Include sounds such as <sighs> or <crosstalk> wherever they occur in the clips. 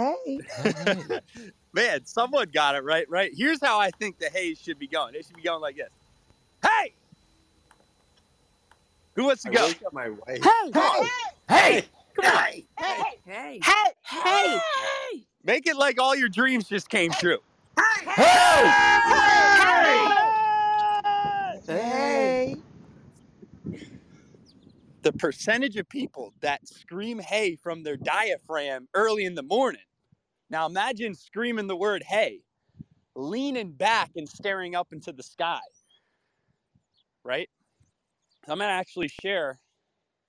<laughs> man, someone got it right. Right. Here's how I think the Hayes should be going. It should be going like this. Hey, who wants to I go? wake up my wife. Hey, hey, hey, hey, hey, make it like all your dreams just came true. Hey! Hey! Hey! Hey! Hey. The percentage of people that scream "Hey" from their diaphragm early in the morning. Now imagine screaming the word "Hey," leaning back and staring up into the sky. Right. I'm gonna actually share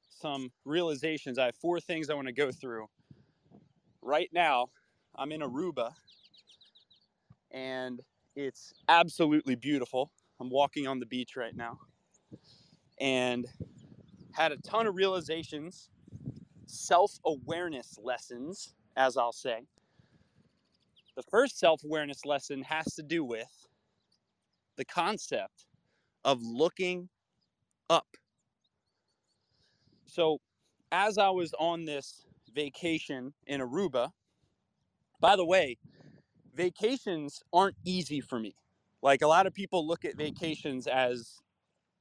some realizations. I have four things I want to go through. Right now, I'm in Aruba and it's absolutely beautiful. I'm walking on the beach right now and had a ton of realizations, self awareness lessons, as I'll say, The first self awareness lesson has to do with the concept of looking up. So, as I was on this vacation in Aruba, by the way, vacations aren't easy for me. Like a lot of people look at vacations as,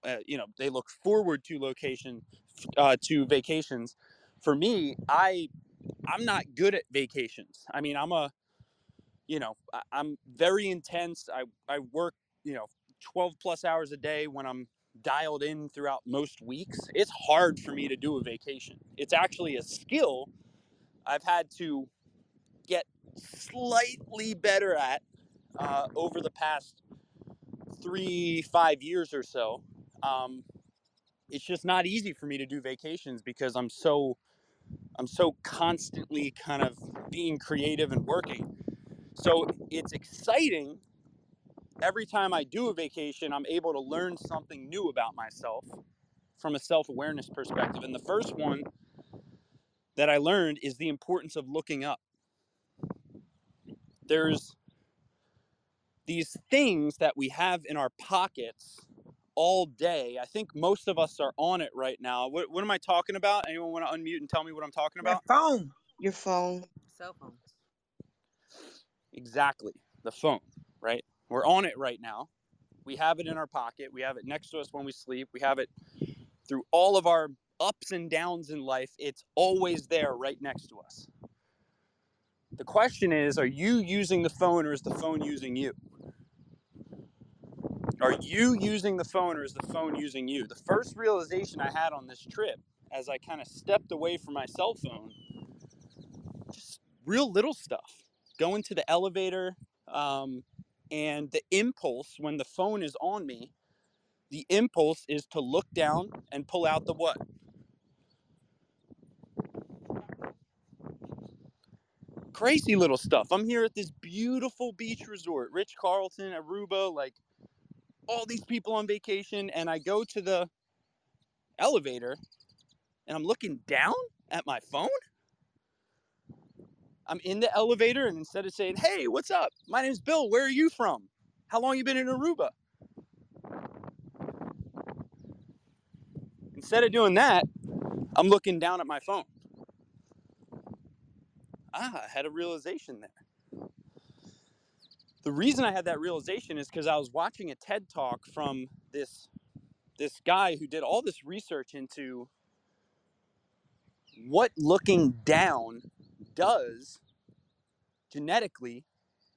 uh, you know, they look forward to location, uh, to vacations. For me, I, I'm not good at vacations. I mean, I'm a, you know, I, I'm very intense. I, I work, you know, 12 plus hours a day when I'm dialed in throughout most weeks. It's hard for me to do a vacation. It's actually a skill I've had to get slightly better at uh, over the past three, five years or so. Um, it's just not easy for me to do vacations because I'm so I'm so constantly kind of being creative and working. So it's exciting every time I do a vacation, I'm able to learn something new about myself from a self awareness perspective. And the first one that I learned is the importance of looking up. There's these things that we have in our pockets all day. I think most of us are on it right now. What, what am I talking about? Anyone want to unmute and tell me what I'm talking about? Your phone. Your phone. Cell phone. Exactly. The phone, right? We're on it right now. We have it in our pocket. We have it next to us when we sleep. We have it through all of our ups and downs in life. It's always there right next to us. The question is are you using the phone or is the phone using you? Are you using the phone or is the phone using you? The first realization I had on this trip as I kind of stepped away from my cell phone, just real little stuff. Going into the elevator, um, and the impulse when the phone is on me, the impulse is to look down and pull out the what? Crazy little stuff. I'm here at this beautiful beach resort, Ritz-Carlton, Aruba, like all these people on vacation, and I go to the elevator and I'm looking down at my phone. I'm in the elevator, and instead of saying, "Hey, what's up? My name's Bill. Where are you from? How long you been in Aruba?" Instead of doing that, I'm looking down at my phone. Ah, I had a realization there. The reason I had that realization is because I was watching a TED talk from this this guy who did all this research into what looking down does genetically,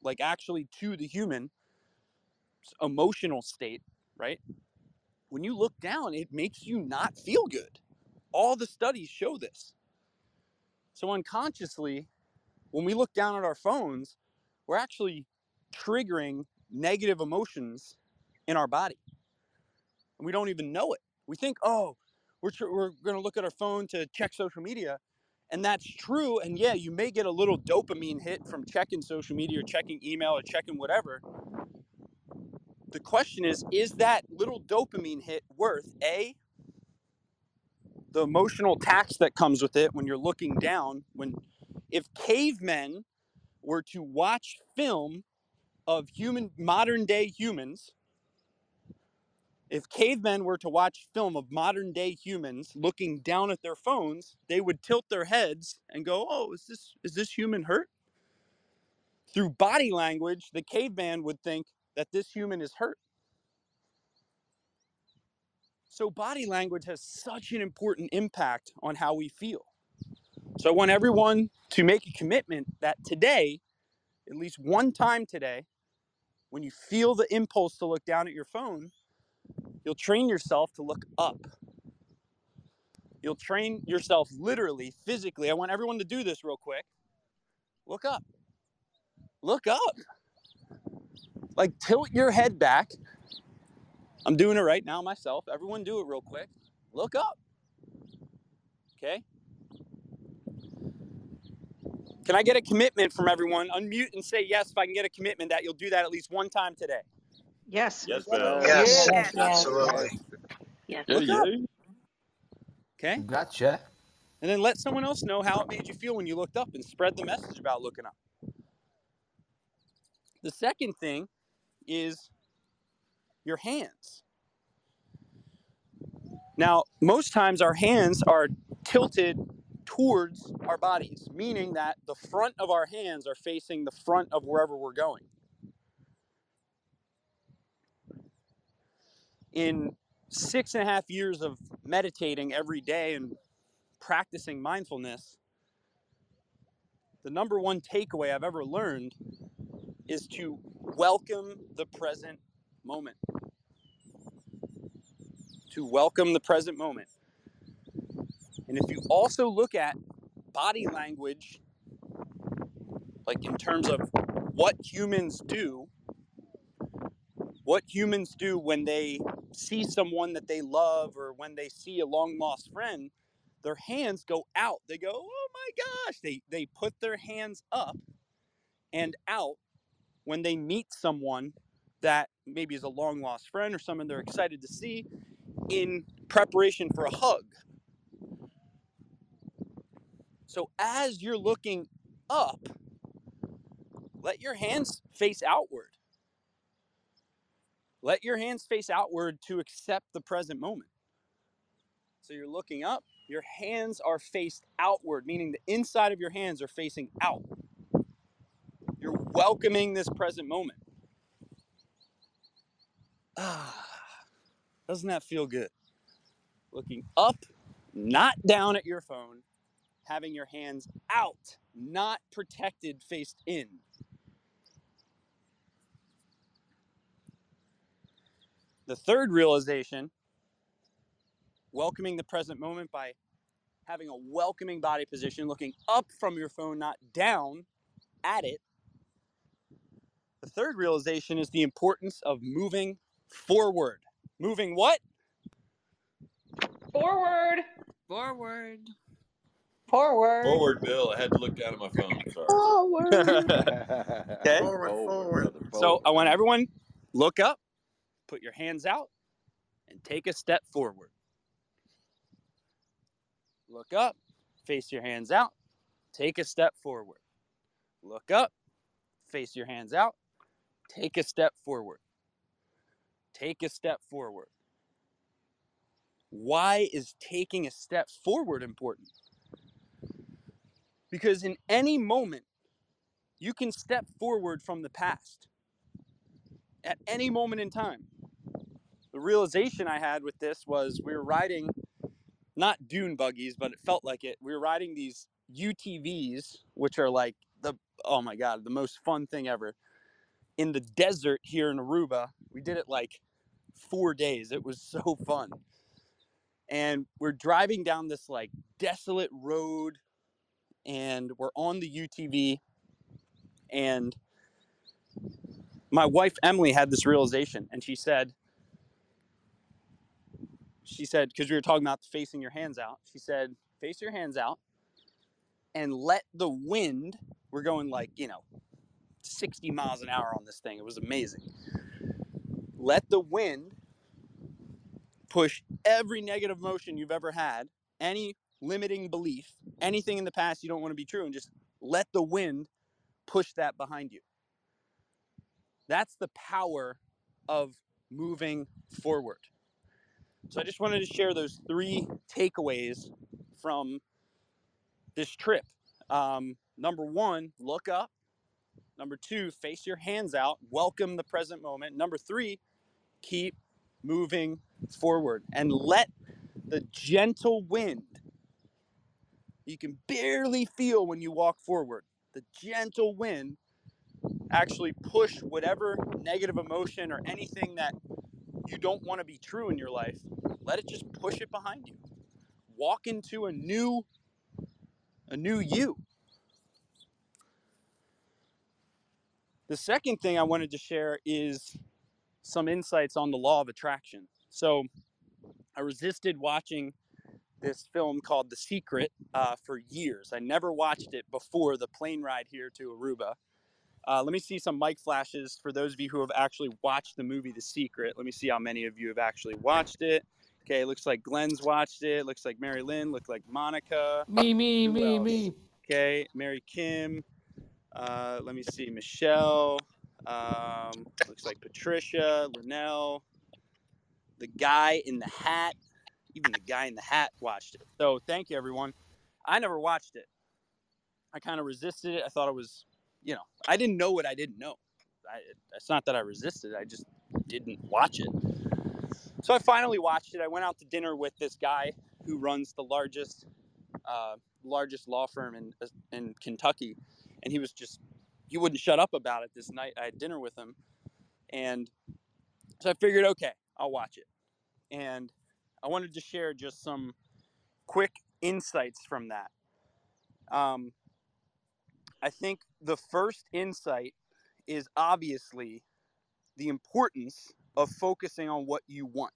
like actually to the human emotional state, right? When you look down, it makes you not feel good. All the studies show this. So unconsciously, when we look down at our phones, we're actually triggering negative emotions in our body. And we don't even know it. We think, oh, we're, we're going to look at our phone to check social media. And that's true. And yeah, you may get a little dopamine hit from checking social media or checking email or checking whatever. The question is, is that little dopamine hit worth A, the emotional tax that comes with it when you're looking down? When if cavemen were to watch film of human modern day humans, if cavemen were to watch film of modern day humans looking down at their phones, they would tilt their heads and go, "Oh, is this is this human hurt?" Through body language, the caveman would think that this human is hurt. So body language has such an important impact on how we feel. So I want everyone to make a commitment that today, at least one time today, when you feel the impulse to look down at your phone, you'll train yourself to look up. You'll train yourself literally, physically. I want everyone to do this real quick. Look up. Look up. Like tilt your head back. I'm doing it right now myself. Everyone do it real quick. Look up. Okay? Can I get a commitment from everyone? Unmute and say yes if I can get a commitment that you'll do that at least one time today. Yes. Yes, Bill. Yes, Yes. absolutely. Yes. Okay? Gotcha. And then let someone else know how it made you feel when you looked up and spread the message about looking up. The second thing is your hands. Now, most times our hands are tilted towards our bodies, meaning that the front of our hands are facing the front of wherever we're going. In six and a half years of meditating every day and practicing mindfulness, the number one takeaway I've ever learned is to welcome the present moment. To welcome the present moment. And if you also look at body language, like in terms of what humans do, what humans do when they see someone that they love or when they see a long lost friend, their hands go out. They go, "Oh my gosh." They they put their hands up and out when they meet someone that maybe is a long lost friend or someone they're excited to see in preparation for a hug. So as you're looking up, let your hands face outward. Let your hands face outward to accept the present moment. So you're looking up, your hands are faced outward, meaning the inside of your hands are facing out. You're welcoming this present moment. Ah, <sighs> doesn't that feel good? Looking up, not down at your phone, having your hands out, not protected, faced in. The third realization welcoming the present moment by having a welcoming body position, looking up from your phone, not down at it. The third realization is the importance of moving forward. Moving what? Forward. Forward. Forward. Forward, Bill. I had to look down at my phone. Sorry. Forward. <laughs> Okay. Forward, forward. brother, So I want everyone look up, put your hands out, and take a step forward. Look up, face your hands out, take a step forward. Look up, face your hands out, take a step forward. Take a step forward. Why is taking a step forward important? Because in any moment, you can step forward from the past at any moment in time. The realization I had with this was we were riding not dune buggies, but it felt like it. We were riding these UTVs, which are like the oh my god, the most fun thing ever. In the desert here in Aruba, we did it like four days. It was so fun. And we're driving down this like desolate road, and we're on the UTV, and my wife Emily had this realization, and she said, she said, because we were talking about facing your hands out, she said, face your hands out and let the wind, we're going like, you know, 60 miles an hour on this thing. It was amazing. Let the wind push every negative motion you've ever had, any limiting belief, anything in the past you don't want to be true, and just let the wind push that behind you. That's the power of moving forward. So I just wanted to share those three takeaways from this trip. Um, number one, look up. Number two, face your hands out. Welcome the present moment. Number three, keep moving forward and let the gentle wind you can barely feel when you walk forward. The gentle wind actually push whatever negative emotion or anything that you don't want to be true in your life, let it just push it behind you. Walk into a new a new you. The second thing I wanted to share is some insights on the law of attraction. So I resisted watching this film called The Secret uh, for years. I never watched it before the plane ride here to Aruba. Uh, let me see some mic flashes for those of you who have actually watched the movie The Secret. Let me see how many of you have actually watched it. Okay, looks like Glenn's watched it. Looks like Mary Lynn. Looks like Monica. Me, me, Who me, else? me. Okay, Mary Kim. Uh, let me see, Michelle. Um, looks like Patricia, Linnell, the guy in the hat. Even the guy in the hat watched it. So thank you, everyone. I never watched it. I kind of resisted it. I thought it was, you know, I didn't know what I didn't know. I, it's not that I resisted. I just didn't watch it. So I finally watched it. I went out to dinner with this guy who runs the largest, uh, largest law firm in in Kentucky, and he was just he wouldn't shut up about it this night. I had dinner with him, and so I figured, okay, I'll watch it. And I wanted to share just some quick insights from that. Um, I think the first insight is obviously the importance of focusing on what you want,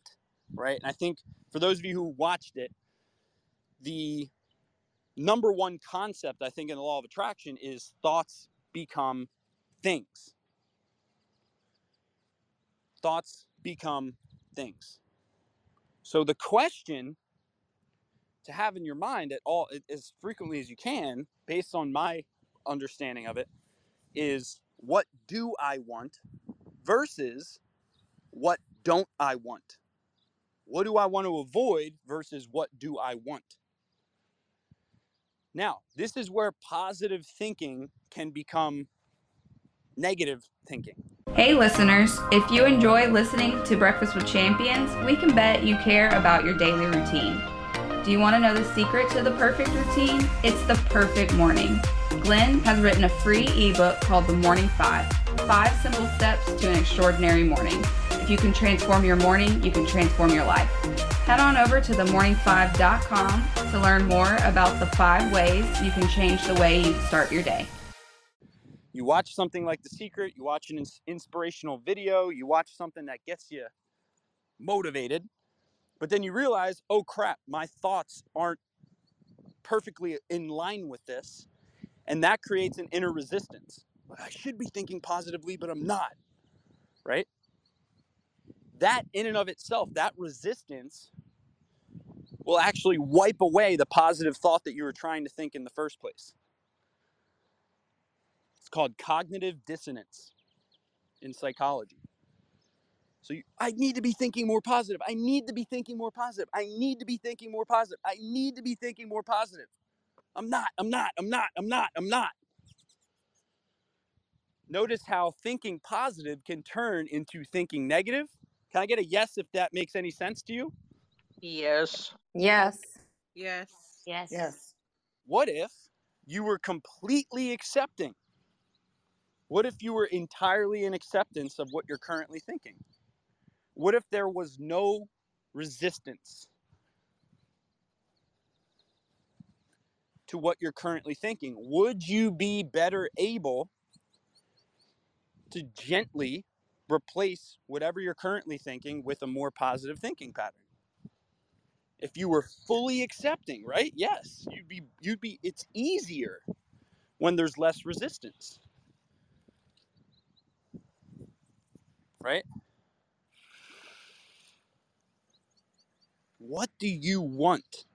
right? And I think for those of you who watched it, the number one concept I think in the law of attraction is thoughts become things. Thoughts become things. So the question to have in your mind at all as frequently as you can, based on my understanding of it, is what do I want versus what don't I want? What do I want to avoid versus what do I want? Now, this is where positive thinking can become negative thinking. Hey, listeners, if you enjoy listening to Breakfast with Champions, we can bet you care about your daily routine. Do you want to know the secret to the perfect routine? It's the perfect morning. Glenn has written a free ebook called The Morning Five Five Simple Steps to an Extraordinary Morning. If you can transform your morning, you can transform your life. Head on over to themorning5.com to learn more about the five ways you can change the way you start your day. You watch something like The Secret, you watch an inspirational video, you watch something that gets you motivated, but then you realize, oh crap, my thoughts aren't perfectly in line with this. And that creates an inner resistance. I should be thinking positively, but I'm not, right? That, in and of itself, that resistance will actually wipe away the positive thought that you were trying to think in the first place. It's called cognitive dissonance in psychology. So you, I need to be thinking more positive. I need to be thinking more positive. I need to be thinking more positive. I need to be thinking more positive. I'm not, I'm not, I'm not, I'm not, I'm not. Notice how thinking positive can turn into thinking negative. Can I get a yes if that makes any sense to you? Yes. Yes. Yes. Yes. Yes. What if you were completely accepting? What if you were entirely in acceptance of what you're currently thinking? What if there was no resistance to what you're currently thinking? Would you be better able to gently replace whatever you're currently thinking with a more positive thinking pattern? If you were fully accepting, right? Yes, you'd be you'd be it's easier when there's less resistance. Right? What do you want?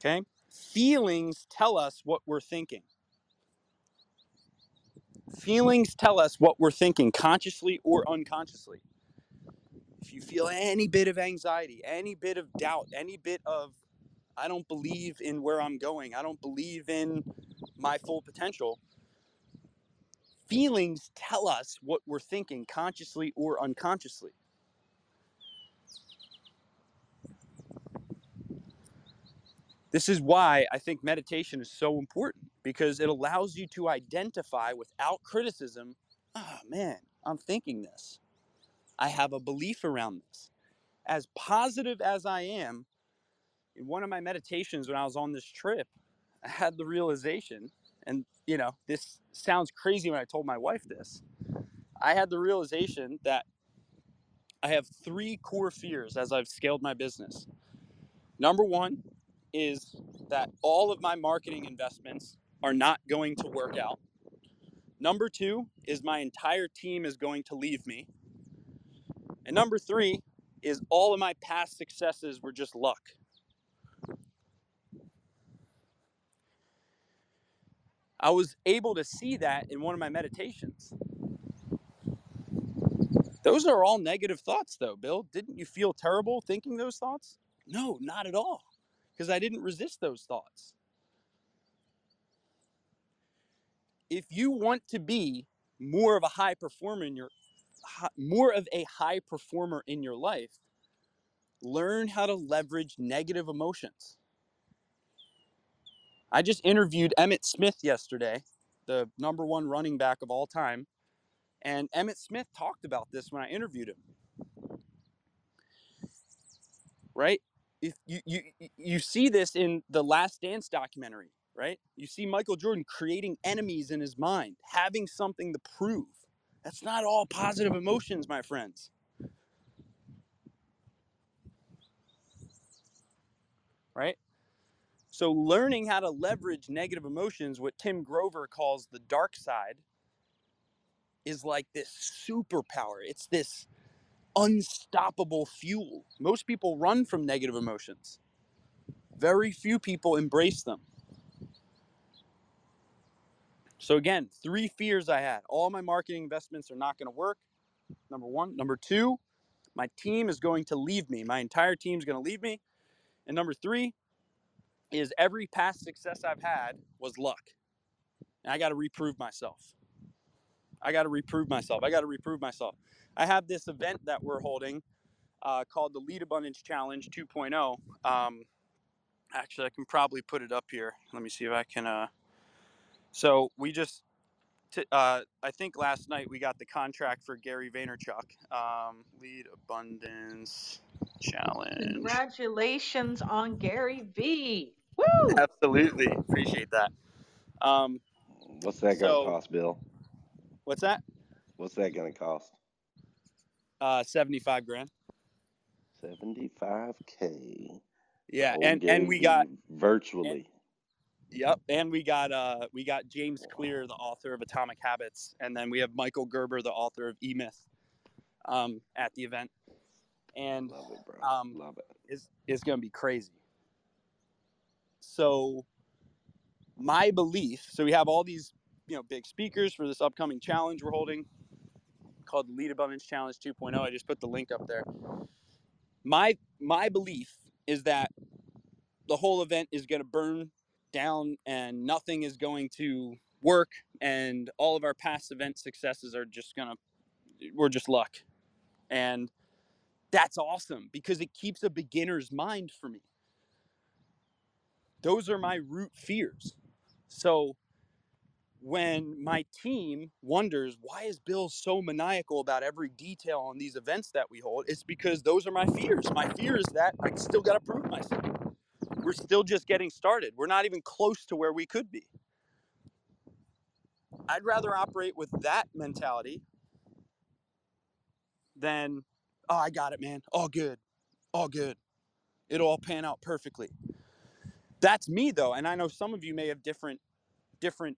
Okay? Feelings tell us what we're thinking. Feelings tell us what we're thinking, consciously or unconsciously. If you feel any bit of anxiety, any bit of doubt, any bit of, I don't believe in where I'm going, I don't believe in my full potential, feelings tell us what we're thinking, consciously or unconsciously. This is why I think meditation is so important because it allows you to identify without criticism oh man, I'm thinking this. I have a belief around this. As positive as I am, in one of my meditations when I was on this trip, I had the realization, and you know, this sounds crazy when I told my wife this. I had the realization that I have three core fears as I've scaled my business. Number one is that all of my marketing investments are not going to work out. Number two is my entire team is going to leave me. And number three is all of my past successes were just luck. I was able to see that in one of my meditations. Those are all negative thoughts, though, Bill. Didn't you feel terrible thinking those thoughts? No, not at all, because I didn't resist those thoughts. If you want to be more of a high performer in your more of a high performer in your life, learn how to leverage negative emotions. I just interviewed Emmitt Smith yesterday, the number one running back of all time. And Emmitt Smith talked about this when I interviewed him. Right? If you, you you see this in the Last Dance documentary, right? You see Michael Jordan creating enemies in his mind, having something to prove. That's not all positive emotions, my friends. Right? So learning how to leverage negative emotions, what Tim Grover calls the dark side, is like this superpower. It's this unstoppable fuel. Most people run from negative emotions. Very few people embrace them. So again, three fears I had. All my marketing investments are not going to work. Number 1, number 2, my team is going to leave me. My entire team is going to leave me. And number 3 is every past success I've had was luck. And I got to reprove myself. I got to reprove myself. I got to reprove myself. I have this event that we're holding uh, called the Lead Abundance Challenge 2.0. Um, actually, I can probably put it up here. Let me see if I can. Uh... So we just, t- uh, I think last night we got the contract for Gary Vaynerchuk. Um, Lead Abundance Challenge. Congratulations on Gary V. Woo! Absolutely appreciate that. Um, What's that gonna So- cost, Bill? what's that? What's that gonna cost? Uh, 75 grand. Seventy-five k. Yeah, and and we got virtually. Yep, and we got uh we got James Clear, the author of Atomic Habits, and then we have Michael Gerber, the author of E Myth, um, at the event, and Love it, bro. um, Love it. is is going to be crazy. So, my belief. So we have all these you know big speakers for this upcoming challenge we're holding, called the Lead Abundance Challenge 2.0. Mm-hmm. I just put the link up there. My my belief is that the whole event is going to burn down and nothing is going to work and all of our past event successes are just going to we're just luck. And that's awesome because it keeps a beginner's mind for me. Those are my root fears. So when my team wonders why is Bill so maniacal about every detail on these events that we hold, it's because those are my fears. My fear is that I still got to prove myself. We're still just getting started. We're not even close to where we could be. I'd rather operate with that mentality than, oh, I got it, man. All good. All good. It'll all pan out perfectly. That's me though, and I know some of you may have different different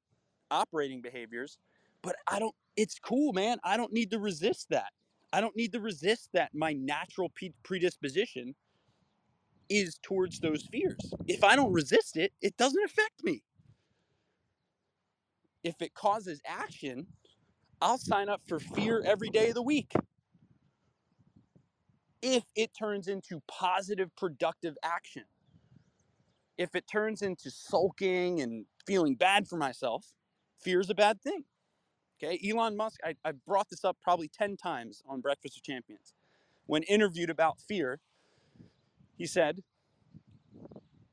operating behaviors, but I don't it's cool, man. I don't need to resist that. I don't need to resist that my natural predisposition is towards those fears. If I don't resist it, it doesn't affect me. If it causes action, I'll sign up for fear every day of the week. If it turns into positive, productive action. If it turns into sulking and feeling bad for myself, fear is a bad thing. Okay, Elon Musk, I, I brought this up probably 10 times on Breakfast with Champions. When interviewed about fear, he said,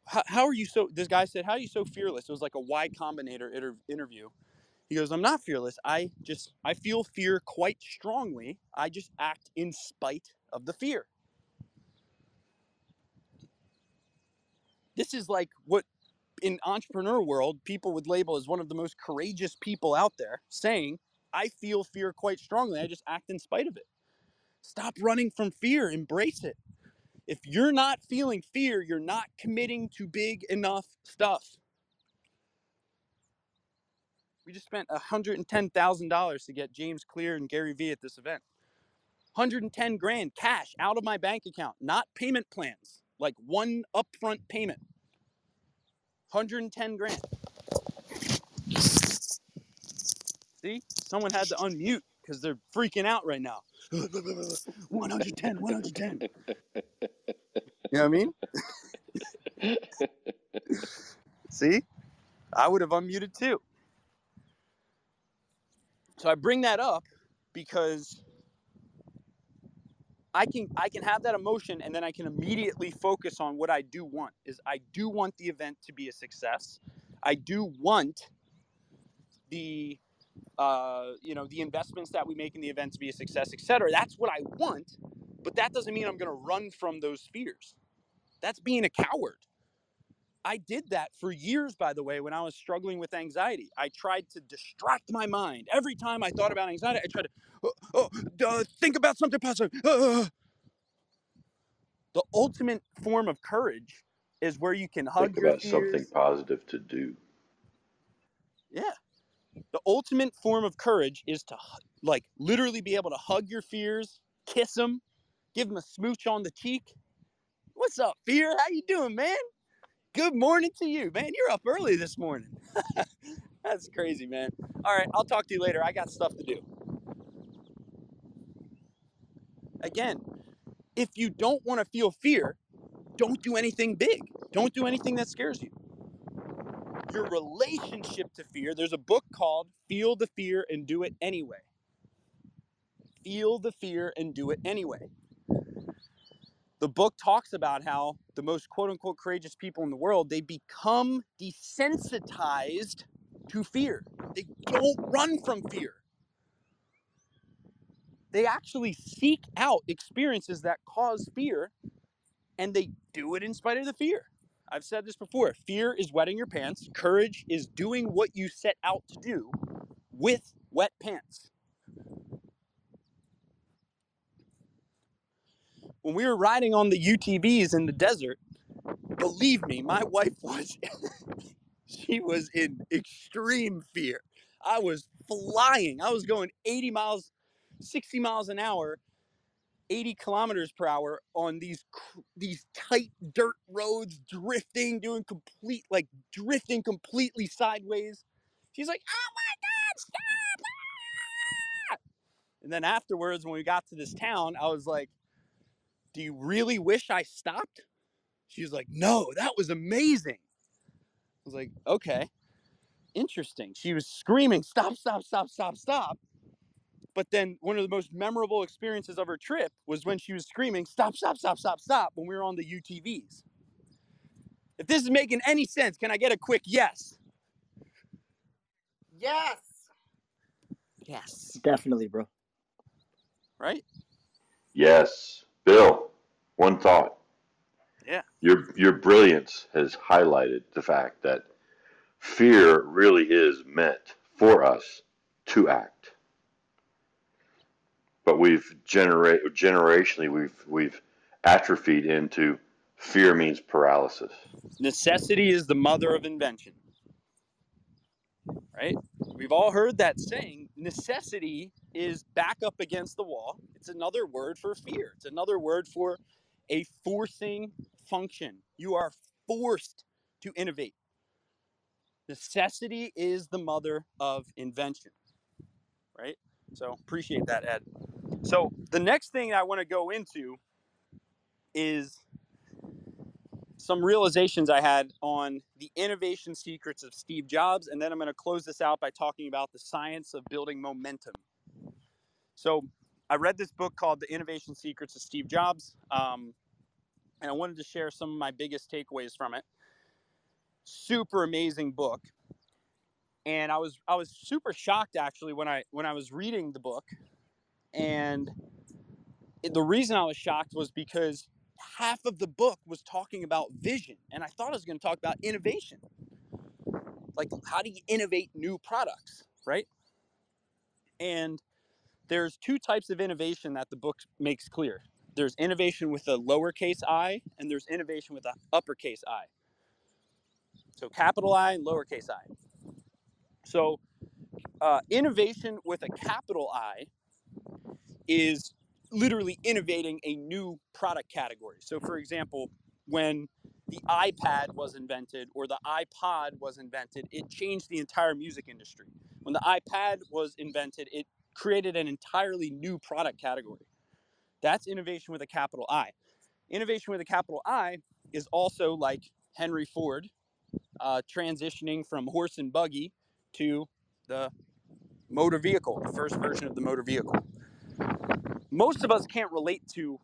how, how are you so this guy said how are you so fearless? It was like a y combinator inter- interview. He goes i'm not fearless. I just i feel fear quite strongly. I just act in spite of the fear. This is like what in entrepreneur world people would label as one of the most courageous people out there saying i feel fear quite strongly i just act in spite of it stop running from fear embrace it if you're not feeling fear, you're not committing to big enough stuff. We just spent $110,000 to get James Clear and Gary Vee at this event. 110 grand cash out of my bank account, not payment plans, like one upfront payment. 110 grand. See, someone had to unmute because they're freaking out right now. <laughs> 110, 110. You know what I mean? <laughs> See, I would have unmuted too. So I bring that up because I can I can have that emotion and then I can immediately focus on what I do want. Is I do want the event to be a success. I do want the uh, you know the investments that we make in the event to be a success, etc. That's what I want, but that doesn't mean I'm going to run from those fears. That's being a coward. I did that for years, by the way, when I was struggling with anxiety. I tried to distract my mind. Every time I thought about anxiety, I tried to oh, oh, uh, think about something positive. Uh. The ultimate form of courage is where you can hug Think your about fears. something positive to do. Yeah. The ultimate form of courage is to like literally be able to hug your fears, kiss them, give them a smooch on the cheek. What's up, fear? How you doing, man? Good morning to you, man. You're up early this morning. <laughs> That's crazy, man. All right, I'll talk to you later. I got stuff to do. Again, if you don't want to feel fear, don't do anything big. Don't do anything that scares you your relationship to fear. There's a book called Feel the Fear and Do It Anyway. Feel the fear and do it anyway. The book talks about how the most quote unquote courageous people in the world, they become desensitized to fear. They don't run from fear. They actually seek out experiences that cause fear and they do it in spite of the fear. I've said this before fear is wetting your pants, courage is doing what you set out to do with wet pants. When we were riding on the UTVs in the desert, believe me, my wife was <laughs> she was in extreme fear. I was flying. I was going 80 miles, 60 miles an hour 80 kilometers per hour on these these tight dirt roads, drifting, doing complete like drifting completely sideways. She's like, "Oh my God, stop!" ah!" And then afterwards, when we got to this town, I was like, "Do you really wish I stopped?" She was like, "No, that was amazing." I was like, "Okay, interesting." She was screaming, "Stop! Stop! Stop! Stop! Stop!" But then one of the most memorable experiences of her trip was when she was screaming, stop, stop, stop, stop, stop, when we were on the UTVs. If this is making any sense, can I get a quick yes? Yes. Yes. Definitely, bro. Right? Yes. Bill, one thought. Yeah. Your your brilliance has highlighted the fact that fear really is meant for us to act. But we've generate generationally we've we've atrophied into fear means paralysis. Necessity is the mother of invention. Right? We've all heard that saying. Necessity is back up against the wall. It's another word for fear. It's another word for a forcing function. You are forced to innovate. Necessity is the mother of invention. Right? So appreciate that, Ed. So the next thing I want to go into is some realizations I had on the innovation secrets of Steve Jobs, and then I'm going to close this out by talking about the science of building momentum. So I read this book called The Innovation Secrets of Steve Jobs, um, and I wanted to share some of my biggest takeaways from it. Super amazing book, and I was I was super shocked actually when I when I was reading the book, and the reason I was shocked was because half of the book was talking about vision and i thought i was going to talk about innovation. Like how do you innovate new products right? And there's two types of innovation that the book makes clear there's innovation with a lowercase i and there's innovation with an uppercase i so capital i and lowercase i so uh, innovation with a capital i is literally innovating a new product category. So, for example, when the iPad was invented or the iPod was invented, it changed the entire music industry. When the iPad was invented, it created an entirely new product category. That's innovation with a capital I. Innovation with a capital I is also like Henry Ford uh, transitioning from horse and buggy to the motor vehicle, the first version of the motor vehicle. Most of us can't relate to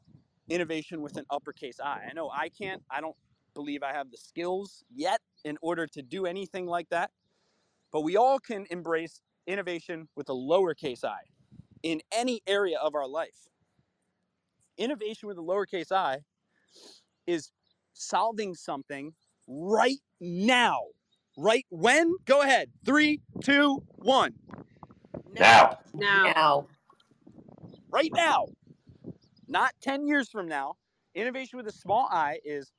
innovation with an uppercase I. I know I can't. I don't believe I have the skills yet in order to do anything like that. But we all can embrace innovation with a lowercase i in any area of our life. Innovation with a lowercase i is solving something right now. Right when? Go ahead. Three, two, one. Now. Now. Now. Right now. Not 10 years from now. Innovation with a small i is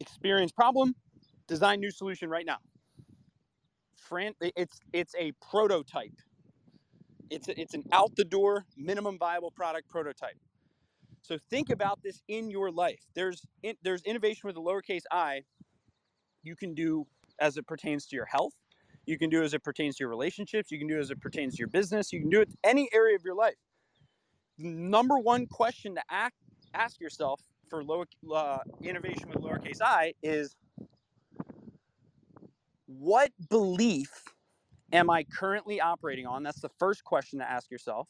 experience problem, design new solution right now. It's it's a prototype. It's a, it's an out the door minimum viable product prototype. So think about this in your life. There's in, there's innovation with a lowercase i. You can do as it pertains to your health. You can do as it pertains to your relationships. You can do as it pertains to your business. You can do it any area of your life. Number one question to act, ask yourself for low, uh, innovation with lowercase i is what belief am mm. I currently operating on? That's the first question to ask yourself.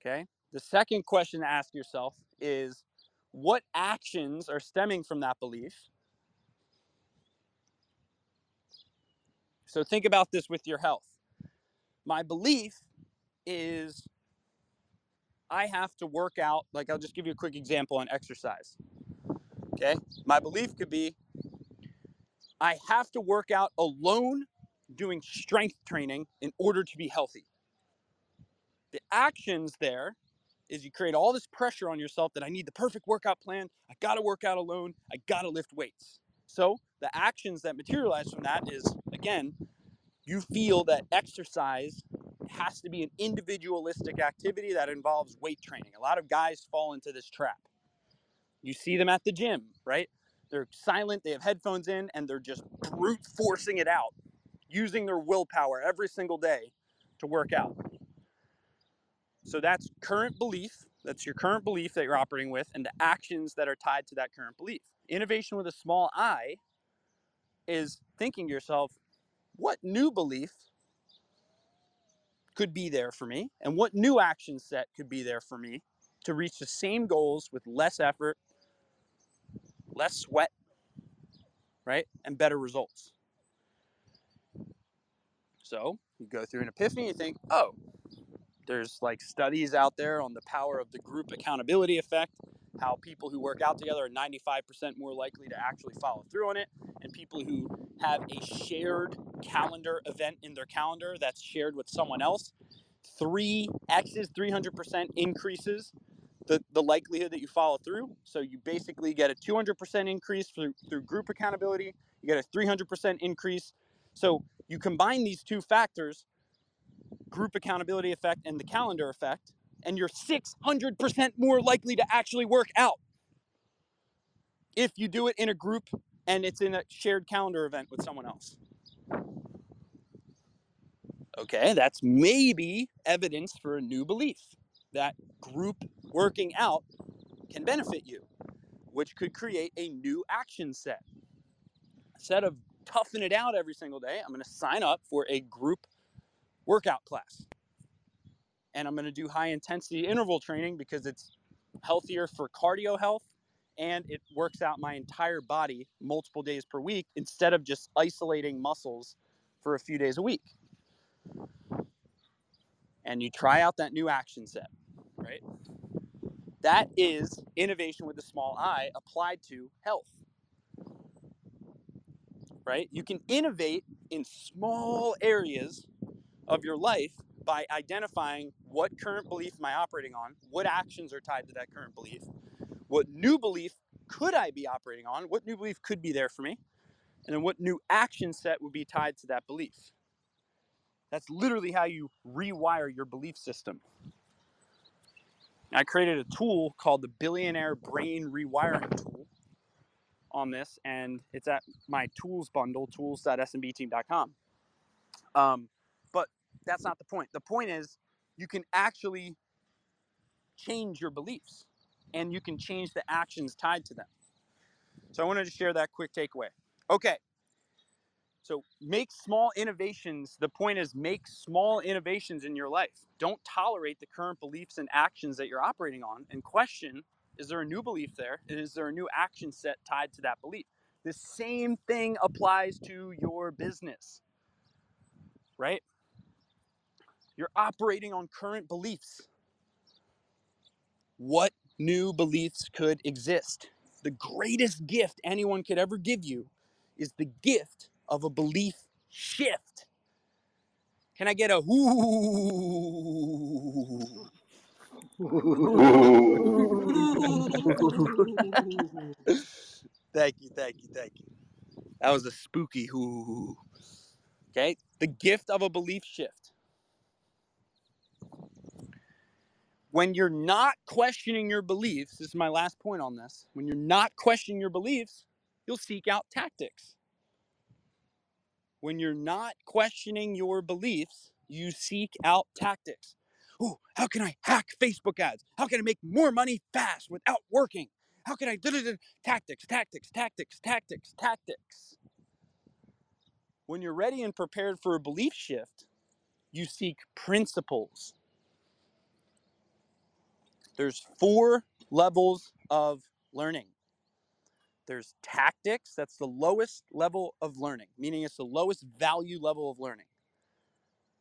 Okay. The second question to ask yourself is what actions are stemming from that belief? So think about this with your health. My belief is I have to work out. Like, I'll just give you a quick example on exercise. Okay. My belief could be I have to work out alone doing strength training in order to be healthy. The actions there is you create all this pressure on yourself that I need the perfect workout plan. I got to work out alone. I got to lift weights. So the actions that materialize from that is, again, you feel that exercise has to be an individualistic activity that involves weight training. A lot of guys fall into this trap. You see them at the gym, right? They're silent, they have headphones in, and they're just brute forcing it out, using their willpower every single day to work out. So that's current belief. That's your current belief that you're operating with, and the actions that are tied to that current belief. Innovation with a small i is thinking to yourself, what new belief could be there for me, and what new action set could be there for me to reach the same goals with less effort, less sweat, right? And better results. So you go through an epiphany, you think, oh, there's like studies out there on the power of the group accountability effect, how people who work out together are 95% more likely to actually follow through on it, and people who have a shared calendar event in their calendar that's shared with someone else, three X's, 300% increases the, the likelihood that you follow through. So you basically get a 200% increase through, through group accountability, you get a 300% increase. So you combine these two factors, group accountability effect and the calendar effect, and you're 600% more likely to actually work out if you do it in a group and it's in a shared calendar event with someone else. Okay, that's maybe evidence for a new belief that group working out can benefit you, which could create a new action set. Instead of toughing it out every single day, I'm going to sign up for a group workout class. And I'm going to do high intensity interval training because it's healthier for cardio health and it works out my entire body multiple days per week instead of just isolating muscles for a few days a week. And you try out that new action set, right? That is innovation with a small i applied to health. Right? You can innovate in small areas of your life by identifying what current belief am I operating on, what actions are tied to that current belief, what new belief could I be operating on, what new belief could be there for me, and then what new action set would be tied to that belief. That's literally how you rewire your belief system. I created a tool called the Billionaire Brain Rewiring Tool on this, and it's at my tools bundle, tools.smbteam.com. Um, but that's not the point. The point is you can actually change your beliefs and you can change the actions tied to them. So I wanted to share that quick takeaway. Okay. So make small innovations. The point is make small innovations in your life. Don't tolerate the current beliefs and actions that you're operating on and question is there a new belief there? Is there a new action set tied to that belief? The same thing applies to your business, right? You're operating on current beliefs. What new beliefs could exist? The greatest gift anyone could ever give you is the gift of a belief shift. Can I get a whoo? <laughs> thank you, thank you, thank you. That was a spooky whoo. Okay, the gift of a belief shift. When you're not questioning your beliefs, this is my last point on this. When you're not questioning your beliefs, you'll seek out tactics. When you're not questioning your beliefs, you seek out tactics. Oh, how can I hack Facebook ads? How can I make more money fast without working? How can I tactics, tactics, tactics, tactics, tactics? When you're ready and prepared for a belief shift, you seek principles. There's four levels of learning. There's tactics, that's the lowest level of learning, meaning it's the lowest value level of learning.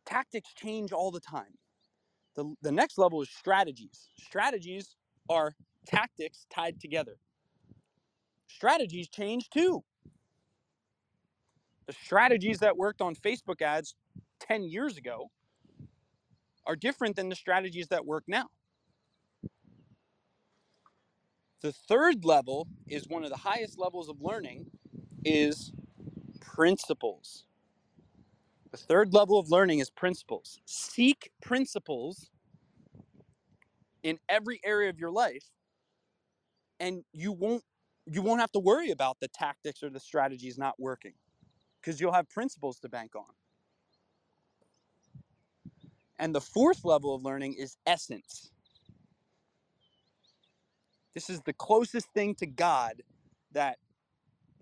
Tactics change all the time. The, the next level is strategies. Strategies are tactics tied together. Strategies change too. The strategies that worked on Facebook ads 10 years ago are different than the strategies that work now. The third level is one of the highest levels of learning is principles. The third level of learning is principles. Seek principles in every area of your life and you won't you won't have to worry about the tactics or the strategies not working because you'll have principles to bank on. And the fourth level of learning is essence. This is the closest thing to God that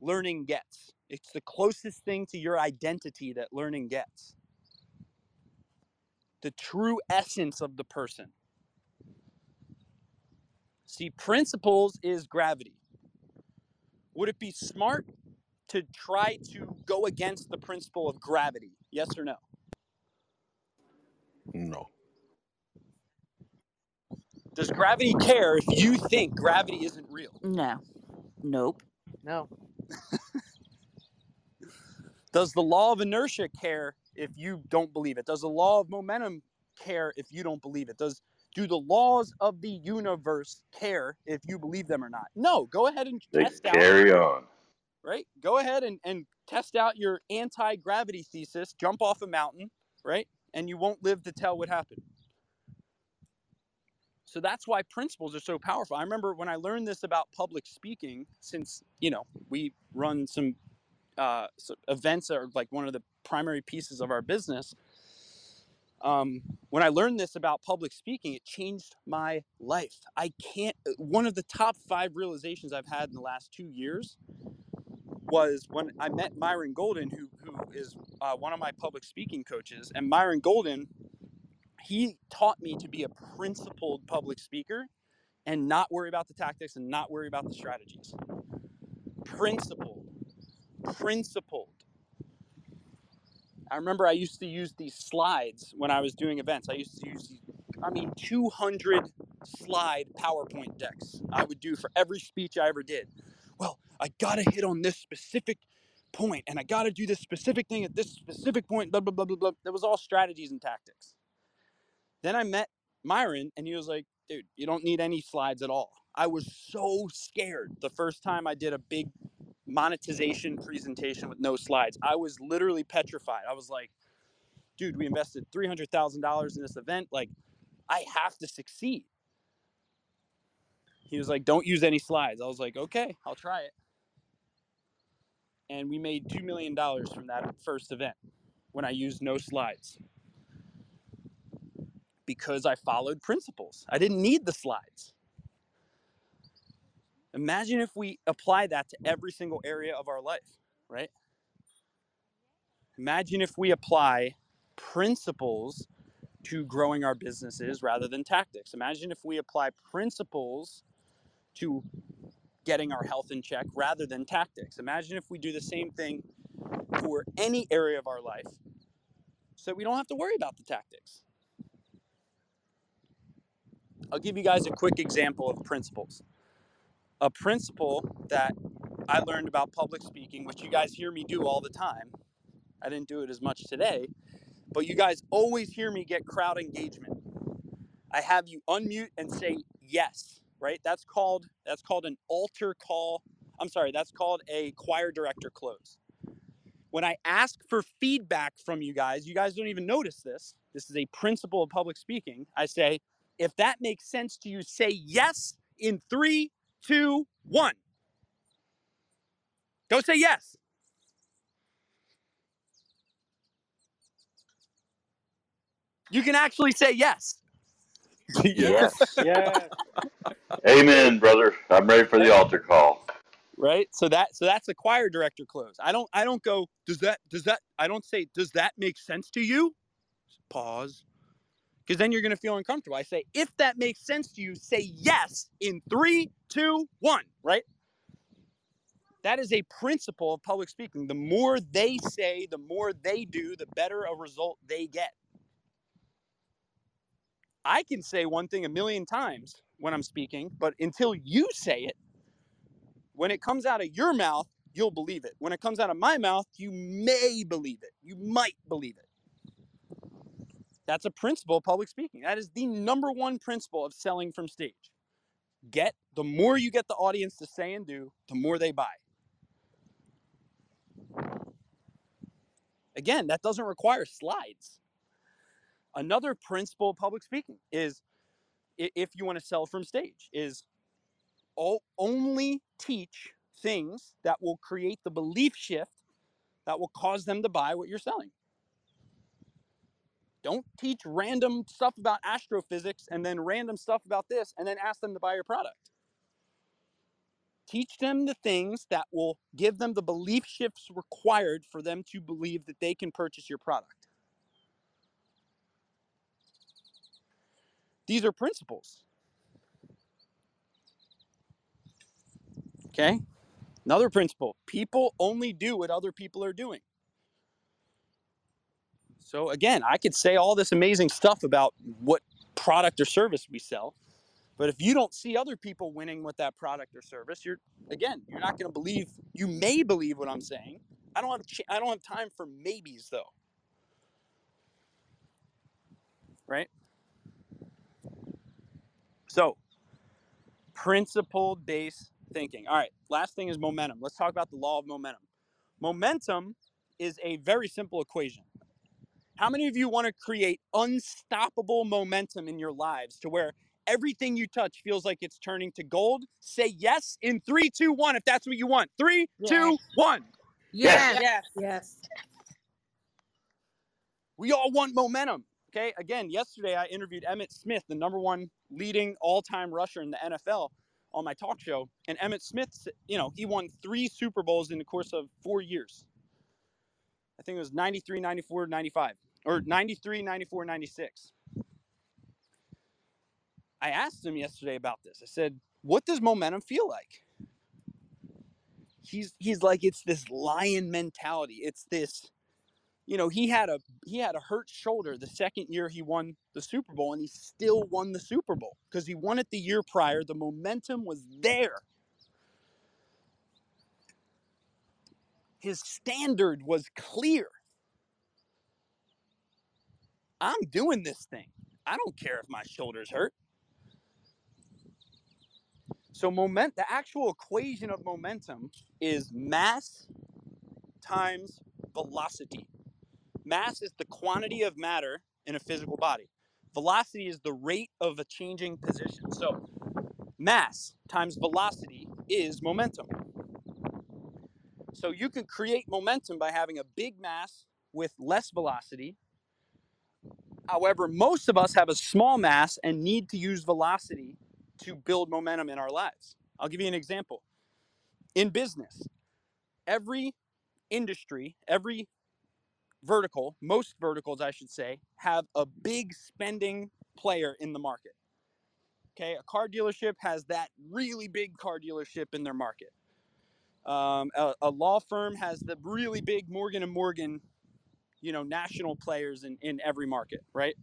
learning gets. It's the closest thing to your identity that learning gets. The true essence of the person. See, principles is gravity. Would it be smart to try to go against the principle of gravity? Yes or no? No. Does gravity care if you think gravity isn't real? No. Nope. No. Does the law of inertia care if you don't believe it? Does the law of momentum care if you don't believe it? Does do the laws of the universe care if you believe them or not? No. Go ahead and They test out carry on. right? Go ahead and, and test out your anti-gravity thesis, jump off a mountain, right? And you won't live to tell what happened. So that's why principles are so powerful. I remember when I learned this about public speaking, since you know we run some uh, so events are like one of the primary pieces of our business. Um, when I learned this about public speaking, it changed my life. I can't. One of the top five realizations I've had in the last two years was when I met Myron Golden, who who is uh, one of my public speaking coaches, and Myron Golden, he taught me to be a principled public speaker and not worry about the tactics and not worry about the strategies. Principled, principled. I remember I used to use these slides when I was doing events. I used to use, I mean, 200 slide PowerPoint decks I would do for every speech I ever did. Well, I gotta hit on this specific point and I gotta do this specific thing at this specific point, blah, blah, blah, blah, blah. That was all strategies and tactics. Then I met Myron and he was like, dude, you don't need any slides at all. I was so scared the first time I did a big monetization presentation with no slides. I was literally petrified. I was like, dude, we invested $300,000 in this event. Like, I have to succeed. He was like, "Don't use any slides." I was like, "Okay, I'll try it." And we made two million dollars from that first event when I used no slides because I followed principles. I didn't need the slides. Imagine if we apply that to every single area of our life, right? Imagine if we apply principles to growing our businesses rather than tactics. Imagine if we apply principles to getting our health in check rather than tactics. Imagine if we do the same thing for any area of our life so we don't have to worry about the tactics. I'll give you guys a quick example of principles. A principle that I learned about public speaking, which you guys hear me do all the time. I didn't do it as much today, but you guys always hear me get crowd engagement. I have you unmute and say yes, right? That's called that's called an altar call. I'm sorry, that's called a choir director close. When I ask for feedback from you guys, you guys don't even notice this. This is a principle of public speaking. I say, if that makes sense to you, say yes in three, two, one. Don't say yes. You can actually say yes. <laughs> Yes. Yeah. Amen, brother. I'm ready for the altar call. right so that so that's a choir director close i don't i don't go does that does that i don't say does that make sense to you pause because then you're going to feel uncomfortable i say if that makes sense to you say yes in three two one right that is a principle of public speaking the more they say the more they do the better a result they get i can say one thing a million times when i'm speaking but until you say it when it comes out of your mouth, you'll believe it. When it comes out of my mouth, you may believe it. You might believe it. That's a principle of public speaking. That is the number one principle of selling from stage. Get the more you get the audience to say and do, the more they buy. Again, that doesn't require slides. Another principle of public speaking is if you want to sell from stage is only teach things that will create the belief shift that will cause them to buy what you're selling. Don't teach random stuff about astrophysics and then random stuff about this and then ask them to buy your product. Teach them the things that will give them the belief shifts required for them to believe that they can purchase your product. These are principles. Okay? Another principle people only do what other people are doing. So, again, I could say all this amazing stuff about what product or service we sell, but if you don't see other people winning with that product or service, you're, again, you're not going to believe, you may believe what I'm saying. I don't have, I don't have time for maybes, though. Right? So, principle based thinking. All right, last thing is momentum. Let's talk about the law of momentum. Momentum is a very simple equation. How many of you want to create unstoppable momentum in your lives to where everything you touch feels like it's turning to gold? Say yes in three, two, one, if that's what you want. Three, two, one. Yes. Yes. Yes. We all want momentum. Okay. Again, yesterday I interviewed Emmitt Smith, the number one leading all time rusher in the NFL, on my talk show. And Emmitt Smith, you know, he won three Super Bowls in the course of four years. I think it was 93, 94, 95, or mm-hmm. 93, 94, 96. I asked him yesterday about this. I said, What does momentum feel like? He's, he's like, It's this lion mentality. It's this you know he had a he had a hurt shoulder the second year he won the super bowl and he still won the super bowl because he won it the year prior the momentum was there his standard was clear i'm doing this thing i don't care if my shoulders hurt so moment the actual equation of momentum is mass times velocity Mass is the quantity of matter in a physical body. Velocity is the rate of a changing position. So Mass times velocity is momentum. So you can create momentum by having a big mass with less velocity. However, most of us have a small mass and need to use velocity to build momentum in our lives. I'll give you an example. In business, every industry, every vertical, most verticals, I should say, have a big spending player in the market. Okay, a car dealership has that really big car dealership in their market. Um, a, a law firm has the really big Morgan and Morgan, you know, national players in, in every market, right?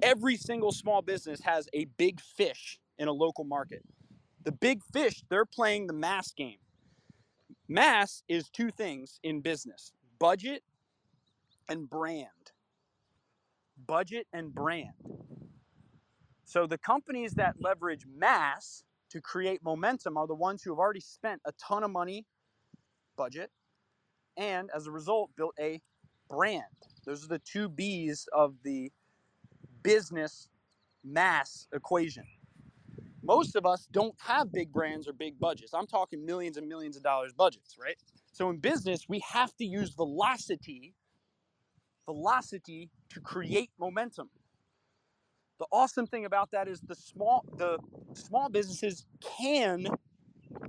Every single small business has a big fish in a local market. The big fish, they're playing the mass game. Mass is two things in business budget and brand. Budget and brand. So the companies that leverage mass to create momentum are the ones who have already spent a ton of money, budget, and as a result built a brand. Those are the two B's of the business mass equation. Most of us don't have big brands or big budgets. I'm talking millions and millions of dollars budgets, right? So in business, we have to use velocity velocity to create momentum. The awesome thing about that is the small the small businesses can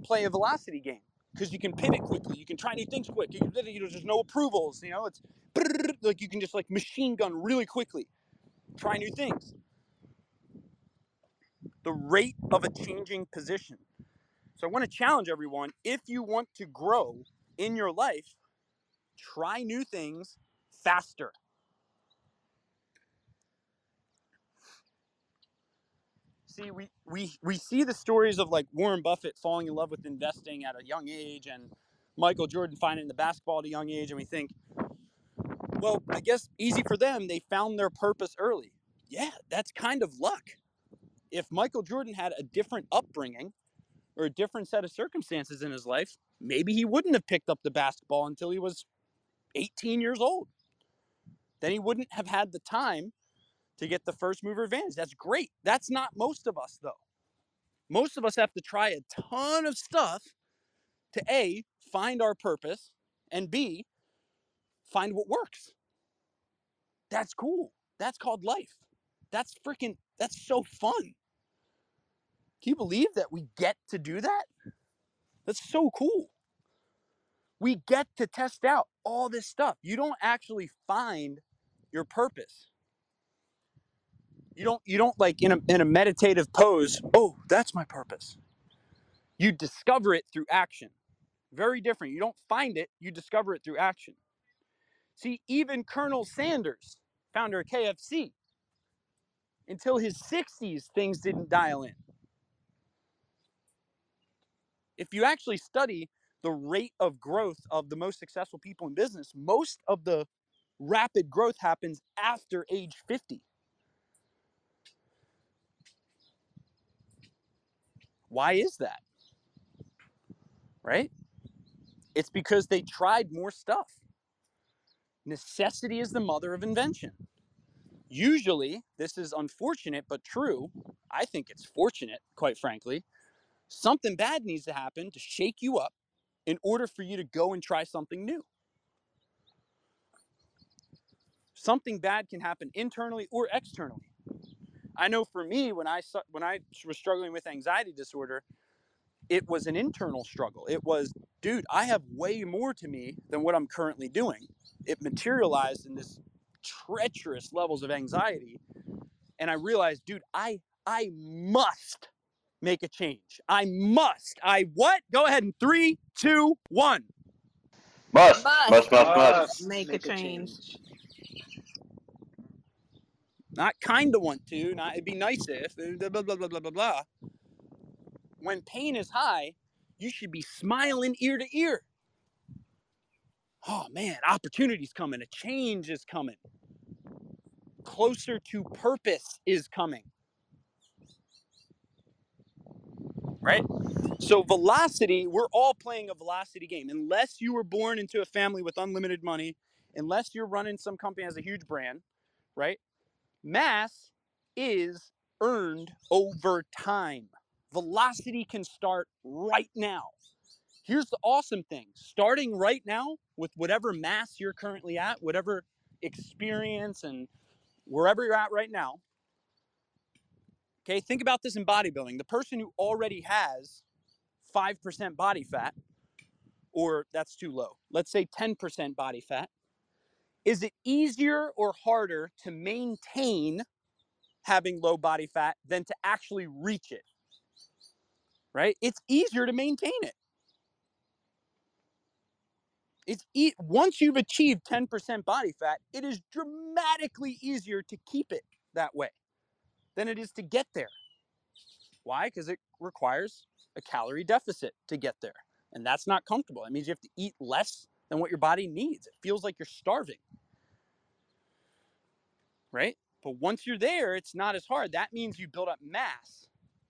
play a velocity game because you can pivot quickly, you can try new things quick. You, you know, there's no approvals, you know, it's like you can just like machine gun really quickly, try new things. The rate of a changing position. So I want to challenge everyone if you want to grow in your life, try new things faster. See, we, we, we see the stories of like Warren Buffett falling in love with investing at a young age and Michael Jordan finding the basketball at a young age, and we think, well, I guess easy for them, they found their purpose early. Yeah, that's kind of luck. If Michael Jordan had a different upbringing or a different set of circumstances in his life, maybe he wouldn't have picked up the basketball until he was 18 years old. Then he wouldn't have had the time to get the first mover advantage. That's great. That's not most of us, though. Most of us have to try a ton of stuff to A, find our purpose, and B, find what works. That's cool. That's called life. That's freaking, that's so fun. Can you believe that we get to do that? That's so cool. We get to test out all this stuff. You don't actually find your purpose you don't you don't like in a in a meditative pose oh that's my purpose. You discover it through action. Very different. You don't find it you discover it through action. See even colonel sanders founder of kfc until his 60s things didn't dial in. If you actually study the rate of growth of the most successful people in business most of the rapid growth happens after age 50 Why is that? Right? It's because they tried more stuff. Necessity is the mother of invention. Usually, this is unfortunate but true. I think it's fortunate, quite frankly. Something bad needs to happen to shake you up in order for you to go and try something new. Something bad can happen internally or externally. I know for me, when I when I was struggling with anxiety disorder, it was an internal struggle. It was, dude, I have way more to me than what I'm currently doing. It materialized in this treacherous levels of anxiety, and I realized, dude, I I must make a change. I must. I what? Go ahead in three, two, one. Must, Must. must, must, must. Make, a change. Not kind of want to. Not it'd be nice if. Blah blah blah blah blah blah blah. When pain is high, you should be smiling ear to ear. Oh man, opportunity's coming. A change is coming. Closer to purpose is coming. Right? So, velocity, we're all playing a velocity game. Unless you were born into a family with unlimited money, unless you're running some company has a huge brand, right? Mass is earned over time. Velocity can start right now. Here's the awesome thing starting right now with whatever mass you're currently at, whatever experience and wherever you're at right now. Okay, think about this in bodybuilding. The person who already has 5% body fat, or that's too low, let's say 10% body fat, is it easier or harder to maintain having low body fat than to actually reach it? Right? It's easier to maintain it. It's e- once you've achieved 10% body fat, it is dramatically easier to keep it that way than it is to get there. Why? Because it requires a calorie deficit to get there. And that's not comfortable. It means you have to eat less than what your body needs. It feels like you're starving. Right? But once you're there, it's not as hard. That means you build up mass.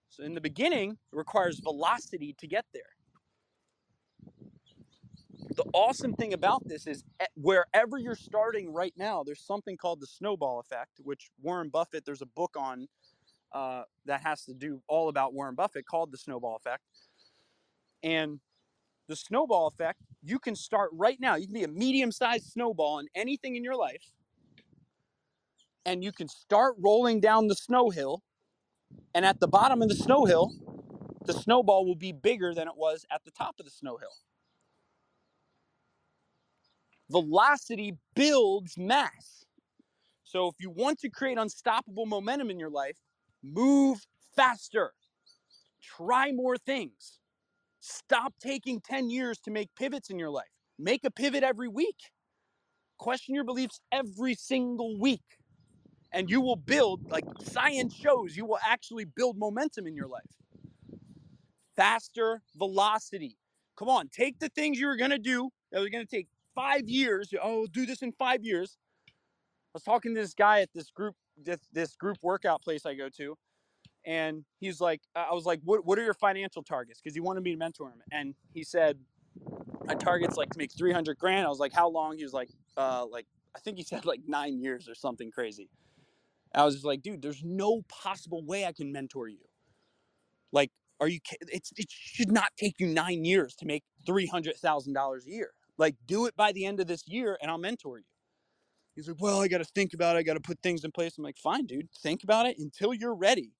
So in the beginning, it requires velocity to get there. The awesome thing about this is eh, wherever you're starting right now, there's something called the snowball effect, which Warren Buffett, there's a book on uh, that has to do all about Warren Buffett called the snowball effect. And the snowball effect, you can start right now. You can be a medium sized snowball in anything in your life. And you can start rolling down the snow hill. And at the bottom of the snow hill, the snowball will be bigger than it was at the top of the snow hill. Velocity builds mass. So if you want to create unstoppable momentum in your life, move faster. Try more things. Stop taking 10 years to make pivots in your life. Make a pivot every week. Question your beliefs every single week. And you will build, like science shows, you will actually build momentum in your life. Faster velocity. Come on, take the things you were to do that was to take five years. Oh, do this in five years. I was talking to this guy at this group, this, this group workout place I go to, and he's like, I was like, what, what are your financial targets? Because he wanted me to mentor him, and he said, my target's like to make 300 grand. I was like, how long? He was like, uh, like I think he said like nine years or something crazy. I was just like, dude, there's no possible way I can mentor you. Like, are you? It's it should not take you nine years to make three hundred thousand dollars a year. Like, do it by the end of this year, and I'll mentor you. He's like, well, I got to think about it. I got to put things in place. I'm like, fine, dude, think about it until you're ready.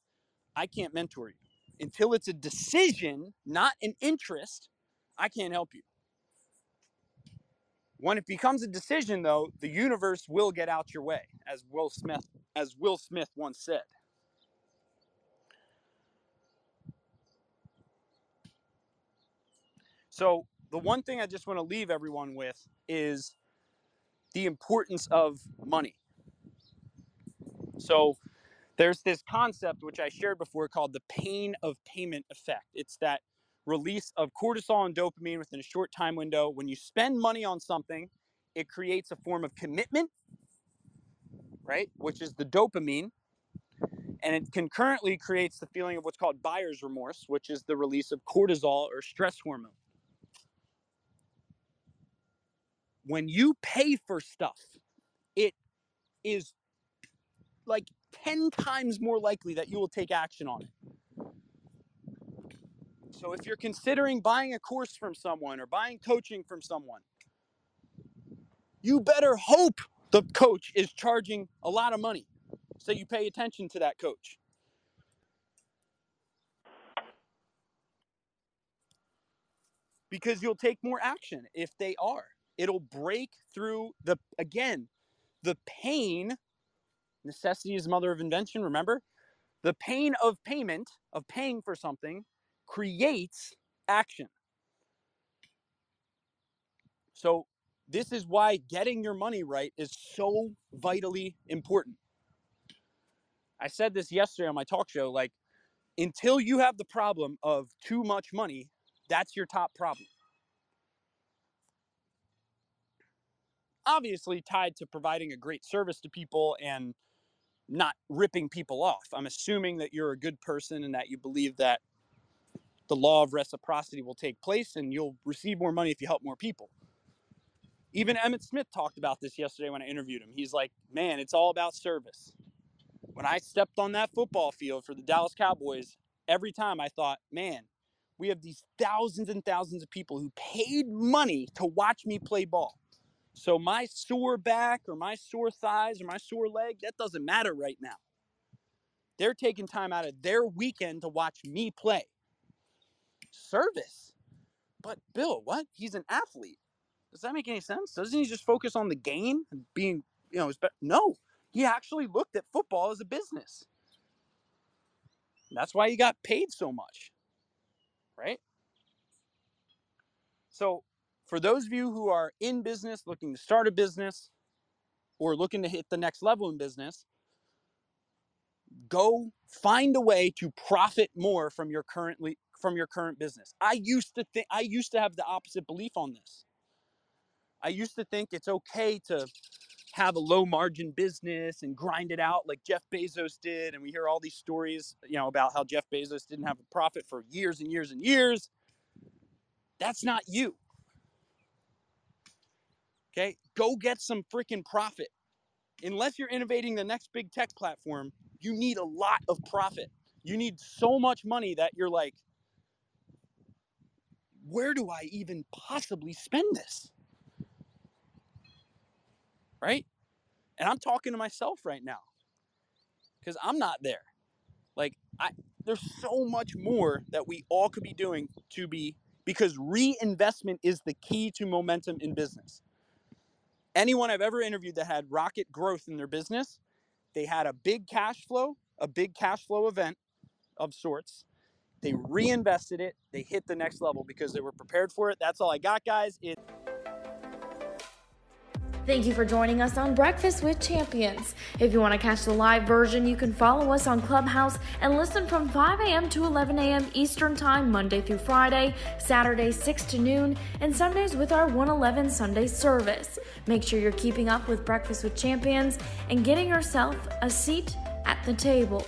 I can't mentor you until it's a decision, not an interest. I can't help you. When it becomes a decision, though, the universe will get out your way, as Will Smith, as Will Smith once said. So the one thing I just want to leave everyone with is the importance of money. So there's this concept which I shared before called the pain of payment effect. It's that release of cortisol and dopamine within a short time window. When you spend money on something, it creates a form of commitment, right? Which is the dopamine. And it concurrently creates the feeling of what's called buyer's remorse, which is the release of cortisol or stress hormone. When you pay for stuff, it is like 10 times more likely that you will take action on it. So if you're considering buying a course from someone or buying coaching from someone, you better hope the coach is charging a lot of money so you pay attention to that coach. Because you'll take more action if they are. It'll break through the, again, the pain. Necessity is mother of invention, remember? The pain of payment, of paying for something, creates action. So, this is why getting your money right is so vitally important. I said this yesterday on my talk show like, until you have the problem of too much money, that's your top problem. Obviously, tied to providing a great service to people and not ripping people off. I'm assuming that you're a good person and that you believe that the law of reciprocity will take place and you'll receive more money if you help more people. Even Emmitt Smith talked about this yesterday when I interviewed him. He's like, man, it's all about service. When I stepped on that football field for the Dallas Cowboys, every time I thought, man, we have these thousands and thousands of people who paid money to watch me play ball. So my sore back or my sore thighs or my sore leg, that doesn't matter right now. They're taking time out of their weekend to watch me play. Service. But Bill, what? He's an athlete. Does that make any sense? Doesn't he just focus on the game and being, you know, no. He actually looked at football as a business. That's why he got paid so much. Right? So, for those of you who are in business, looking to start a business, or looking to hit the next level in business, go find a way to profit more from your currently from your current business. I used to think I used to have the opposite belief on this. I used to think it's okay to have a low margin business and grind it out like Jeff Bezos did and we hear all these stories, you know, about how Jeff Bezos didn't have a profit for years and years and years. That's not you. Okay? Go get some freaking profit. Unless you're innovating the next big tech platform, you need a lot of profit. You need so much money that you're like, where do I even possibly spend this? Right? And I'm talking to myself right now because I'm not there. Like, I, there's so much more that we all could be doing to be, because reinvestment is the key to momentum in business. Anyone I've ever interviewed that had rocket growth in their business, they had a big cash flow, a big cash flow event of sorts. They reinvested it. They hit the next level because they were prepared for it. That's all I got, guys. It Thank you for joining us on Breakfast with Champions. If you want to catch the live version, you can follow us on Clubhouse and listen from 5 a.m. to 11 a.m. Eastern Time, Monday through Friday, Saturday 6 to noon, and Sundays with our 111 Sunday service. Make sure you're keeping up with Breakfast with Champions and getting yourself a seat at the table.